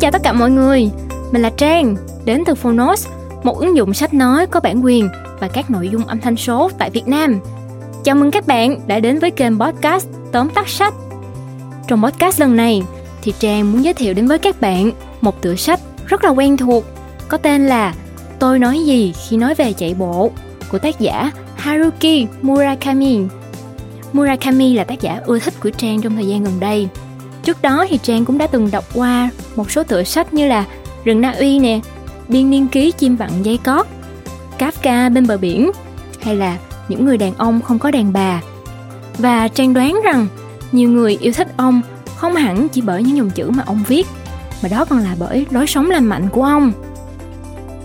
chào tất cả mọi người, mình là Trang, đến từ Phonos, một ứng dụng sách nói có bản quyền và các nội dung âm thanh số tại Việt Nam. Chào mừng các bạn đã đến với kênh podcast Tóm tắt sách. Trong podcast lần này thì Trang muốn giới thiệu đến với các bạn một tựa sách rất là quen thuộc có tên là Tôi nói gì khi nói về chạy bộ của tác giả Haruki Murakami. Murakami là tác giả ưa thích của Trang trong thời gian gần đây. Trước đó thì Trang cũng đã từng đọc qua một số tựa sách như là Rừng Na Uy nè, Biên niên ký chim vặn dây cót, Kafka bên bờ biển hay là Những người đàn ông không có đàn bà. Và Trang đoán rằng nhiều người yêu thích ông không hẳn chỉ bởi những dòng chữ mà ông viết, mà đó còn là bởi lối sống lành mạnh của ông.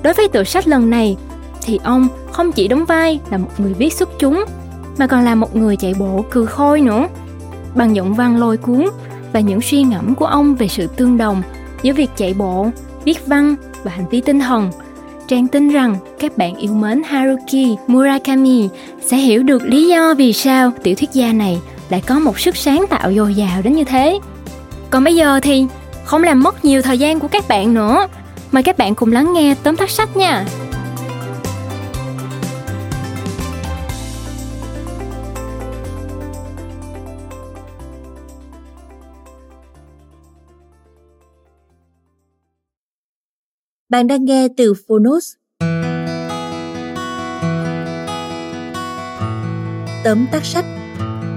Đối với tựa sách lần này thì ông không chỉ đóng vai là một người viết xuất chúng mà còn là một người chạy bộ cừ khôi nữa. Bằng giọng văn lôi cuốn và những suy ngẫm của ông về sự tương đồng giữa việc chạy bộ, viết văn và hành vi tinh thần. Trang tin rằng các bạn yêu mến Haruki Murakami sẽ hiểu được lý do vì sao tiểu thuyết gia này lại có một sức sáng tạo dồi dào đến như thế. Còn bây giờ thì không làm mất nhiều thời gian của các bạn nữa. Mời các bạn cùng lắng nghe tóm tắt sách nha. Bạn đang nghe từ Phonos. Tóm tắt sách,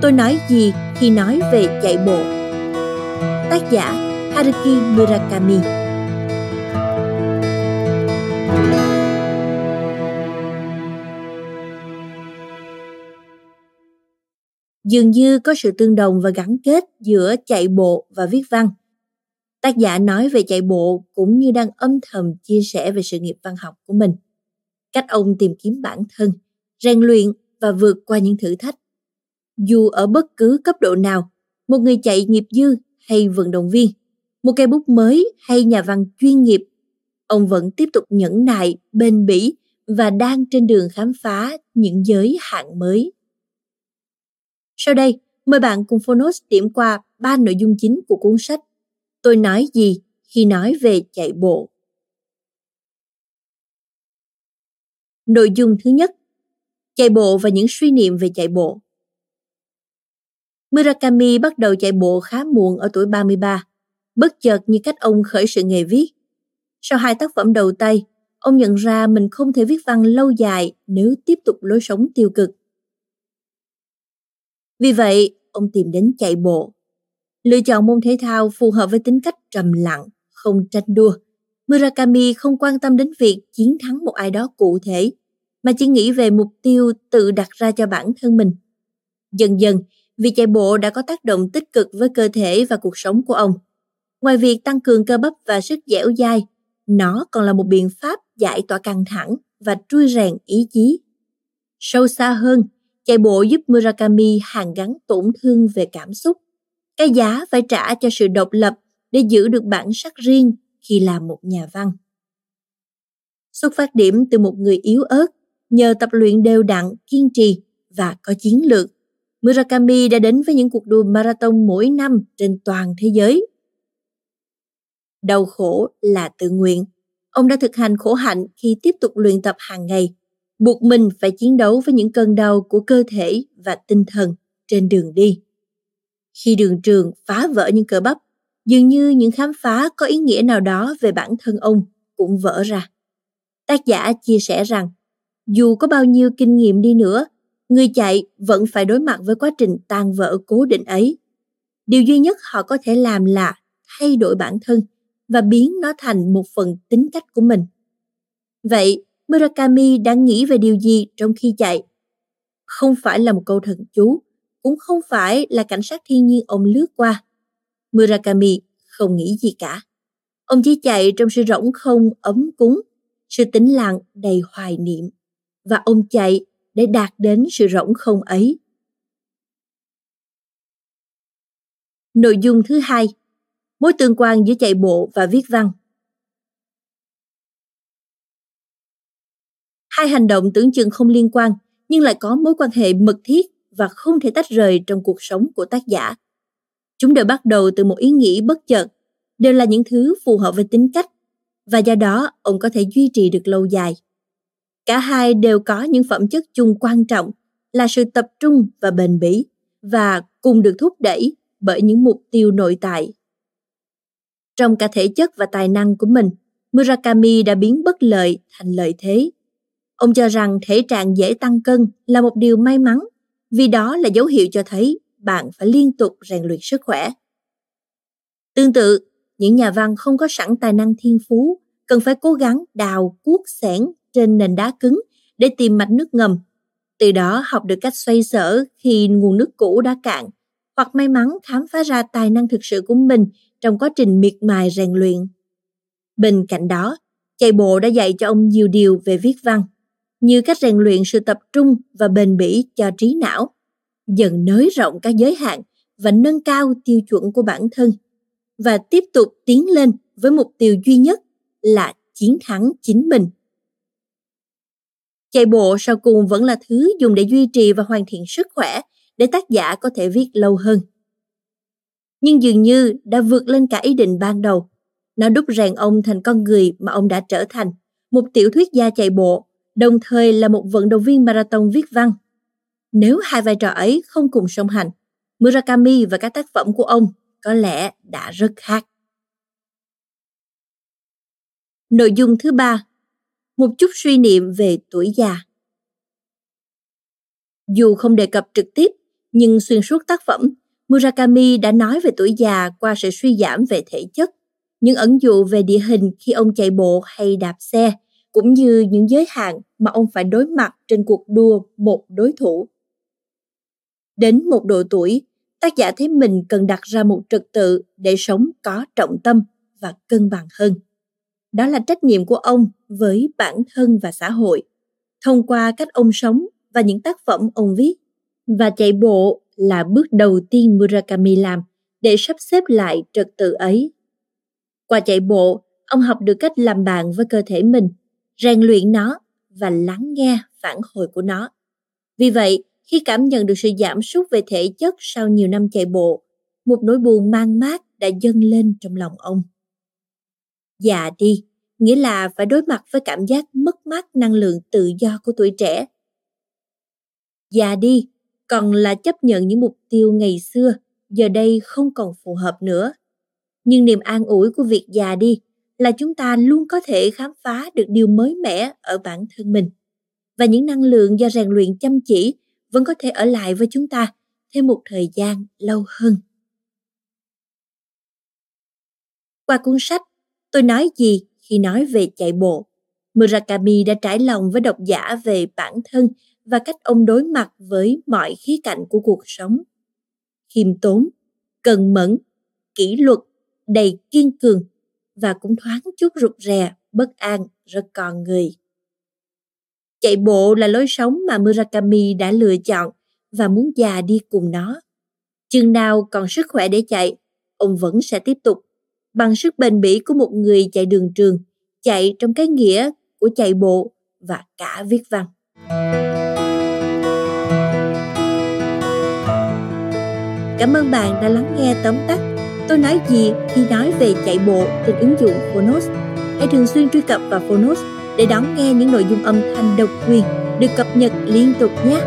Tôi nói gì khi nói về chạy bộ? Tác giả, Haruki Murakami. Dường như có sự tương đồng và gắn kết giữa chạy bộ và viết văn – Tác giả nói về chạy bộ cũng như đang âm thầm chia sẻ về sự nghiệp văn học của mình. Cách ông tìm kiếm bản thân, rèn luyện và vượt qua những thử thách. Dù ở bất cứ cấp độ nào, một người chạy nghiệp dư hay vận động viên, một cây bút mới hay nhà văn chuyên nghiệp, ông vẫn tiếp tục nhẫn nại, bền bỉ và đang trên đường khám phá những giới hạn mới. Sau đây, mời bạn cùng Phonos điểm qua ba nội dung chính của cuốn sách tôi nói gì khi nói về chạy bộ nội dung thứ nhất chạy bộ và những suy niệm về chạy bộ Murakami bắt đầu chạy bộ khá muộn ở tuổi 33, bất chợt như cách ông khởi sự nghề viết. Sau hai tác phẩm đầu tay, ông nhận ra mình không thể viết văn lâu dài nếu tiếp tục lối sống tiêu cực. Vì vậy, ông tìm đến chạy bộ. Lựa chọn môn thể thao phù hợp với tính cách trầm lặng, không tranh đua. Murakami không quan tâm đến việc chiến thắng một ai đó cụ thể, mà chỉ nghĩ về mục tiêu tự đặt ra cho bản thân mình. Dần dần, việc chạy bộ đã có tác động tích cực với cơ thể và cuộc sống của ông. Ngoài việc tăng cường cơ bắp và sức dẻo dai, nó còn là một biện pháp giải tỏa căng thẳng và trui rèn ý chí. Sâu xa hơn, chạy bộ giúp Murakami hàn gắn tổn thương về cảm xúc cái giá phải trả cho sự độc lập để giữ được bản sắc riêng khi làm một nhà văn. Xuất phát điểm từ một người yếu ớt, nhờ tập luyện đều đặn, kiên trì và có chiến lược, Murakami đã đến với những cuộc đua marathon mỗi năm trên toàn thế giới. Đau khổ là tự nguyện. Ông đã thực hành khổ hạnh khi tiếp tục luyện tập hàng ngày, buộc mình phải chiến đấu với những cơn đau của cơ thể và tinh thần trên đường đi. Khi đường trường phá vỡ những cơ bắp, dường như những khám phá có ý nghĩa nào đó về bản thân ông cũng vỡ ra. Tác giả chia sẻ rằng, dù có bao nhiêu kinh nghiệm đi nữa, người chạy vẫn phải đối mặt với quá trình tan vỡ cố định ấy. Điều duy nhất họ có thể làm là thay đổi bản thân và biến nó thành một phần tính cách của mình. Vậy, Murakami đang nghĩ về điều gì trong khi chạy? Không phải là một câu thần chú, cũng không phải là cảnh sát thiên nhiên ông lướt qua. Murakami không nghĩ gì cả. Ông chỉ chạy trong sự rỗng không ấm cúng, sự tĩnh lặng đầy hoài niệm. Và ông chạy để đạt đến sự rỗng không ấy. Nội dung thứ hai, mối tương quan giữa chạy bộ và viết văn. Hai hành động tưởng chừng không liên quan nhưng lại có mối quan hệ mật thiết và không thể tách rời trong cuộc sống của tác giả. Chúng đều bắt đầu từ một ý nghĩ bất chợt. đều là những thứ phù hợp với tính cách và do đó ông có thể duy trì được lâu dài. Cả hai đều có những phẩm chất chung quan trọng là sự tập trung và bền bỉ và cùng được thúc đẩy bởi những mục tiêu nội tại. Trong cả thể chất và tài năng của mình, Murakami đã biến bất lợi thành lợi thế. Ông cho rằng thể trạng dễ tăng cân là một điều may mắn vì đó là dấu hiệu cho thấy bạn phải liên tục rèn luyện sức khỏe. Tương tự, những nhà văn không có sẵn tài năng thiên phú cần phải cố gắng đào cuốc xẻng trên nền đá cứng để tìm mạch nước ngầm. Từ đó học được cách xoay sở khi nguồn nước cũ đã cạn, hoặc may mắn khám phá ra tài năng thực sự của mình trong quá trình miệt mài rèn luyện. Bên cạnh đó, chạy bộ đã dạy cho ông nhiều điều về viết văn, như cách rèn luyện sự tập trung và bền bỉ cho trí não, dần nới rộng các giới hạn và nâng cao tiêu chuẩn của bản thân và tiếp tục tiến lên với mục tiêu duy nhất là chiến thắng chính mình. Chạy bộ sau cùng vẫn là thứ dùng để duy trì và hoàn thiện sức khỏe để tác giả có thể viết lâu hơn. Nhưng dường như đã vượt lên cả ý định ban đầu. Nó đúc rèn ông thành con người mà ông đã trở thành, một tiểu thuyết gia chạy bộ, đồng thời là một vận động viên marathon viết văn. Nếu hai vai trò ấy không cùng song hành, Murakami và các tác phẩm của ông có lẽ đã rất khác. Nội dung thứ ba Một chút suy niệm về tuổi già Dù không đề cập trực tiếp, nhưng xuyên suốt tác phẩm, Murakami đã nói về tuổi già qua sự suy giảm về thể chất, những ẩn dụ về địa hình khi ông chạy bộ hay đạp xe, cũng như những giới hạn mà ông phải đối mặt trên cuộc đua một đối thủ. Đến một độ tuổi, tác giả thấy mình cần đặt ra một trật tự để sống có trọng tâm và cân bằng hơn. Đó là trách nhiệm của ông với bản thân và xã hội, thông qua cách ông sống và những tác phẩm ông viết. Và chạy bộ là bước đầu tiên Murakami làm để sắp xếp lại trật tự ấy. Qua chạy bộ, ông học được cách làm bạn với cơ thể mình, rèn luyện nó và lắng nghe phản hồi của nó. Vì vậy, khi cảm nhận được sự giảm sút về thể chất sau nhiều năm chạy bộ, một nỗi buồn mang mát đã dâng lên trong lòng ông. Già đi, nghĩa là phải đối mặt với cảm giác mất mát năng lượng tự do của tuổi trẻ. Già đi, còn là chấp nhận những mục tiêu ngày xưa giờ đây không còn phù hợp nữa. Nhưng niềm an ủi của việc già đi là chúng ta luôn có thể khám phá được điều mới mẻ ở bản thân mình. Và những năng lượng do rèn luyện chăm chỉ vẫn có thể ở lại với chúng ta thêm một thời gian lâu hơn. Qua cuốn sách, tôi nói gì khi nói về chạy bộ? Murakami đã trải lòng với độc giả về bản thân và cách ông đối mặt với mọi khía cạnh của cuộc sống. Khiêm tốn, cần mẫn, kỷ luật, đầy kiên cường và cũng thoáng chút rụt rè, bất an, rất còn người. Chạy bộ là lối sống mà Murakami đã lựa chọn và muốn già đi cùng nó. Chừng nào còn sức khỏe để chạy, ông vẫn sẽ tiếp tục. Bằng sức bền bỉ của một người chạy đường trường, chạy trong cái nghĩa của chạy bộ và cả viết văn. Cảm ơn bạn đã lắng nghe tóm tắt Tôi nói gì khi nói về chạy bộ trên ứng dụng Phonos. Hãy thường xuyên truy cập vào Phonos để đón nghe những nội dung âm thanh độc quyền được cập nhật liên tục nhé.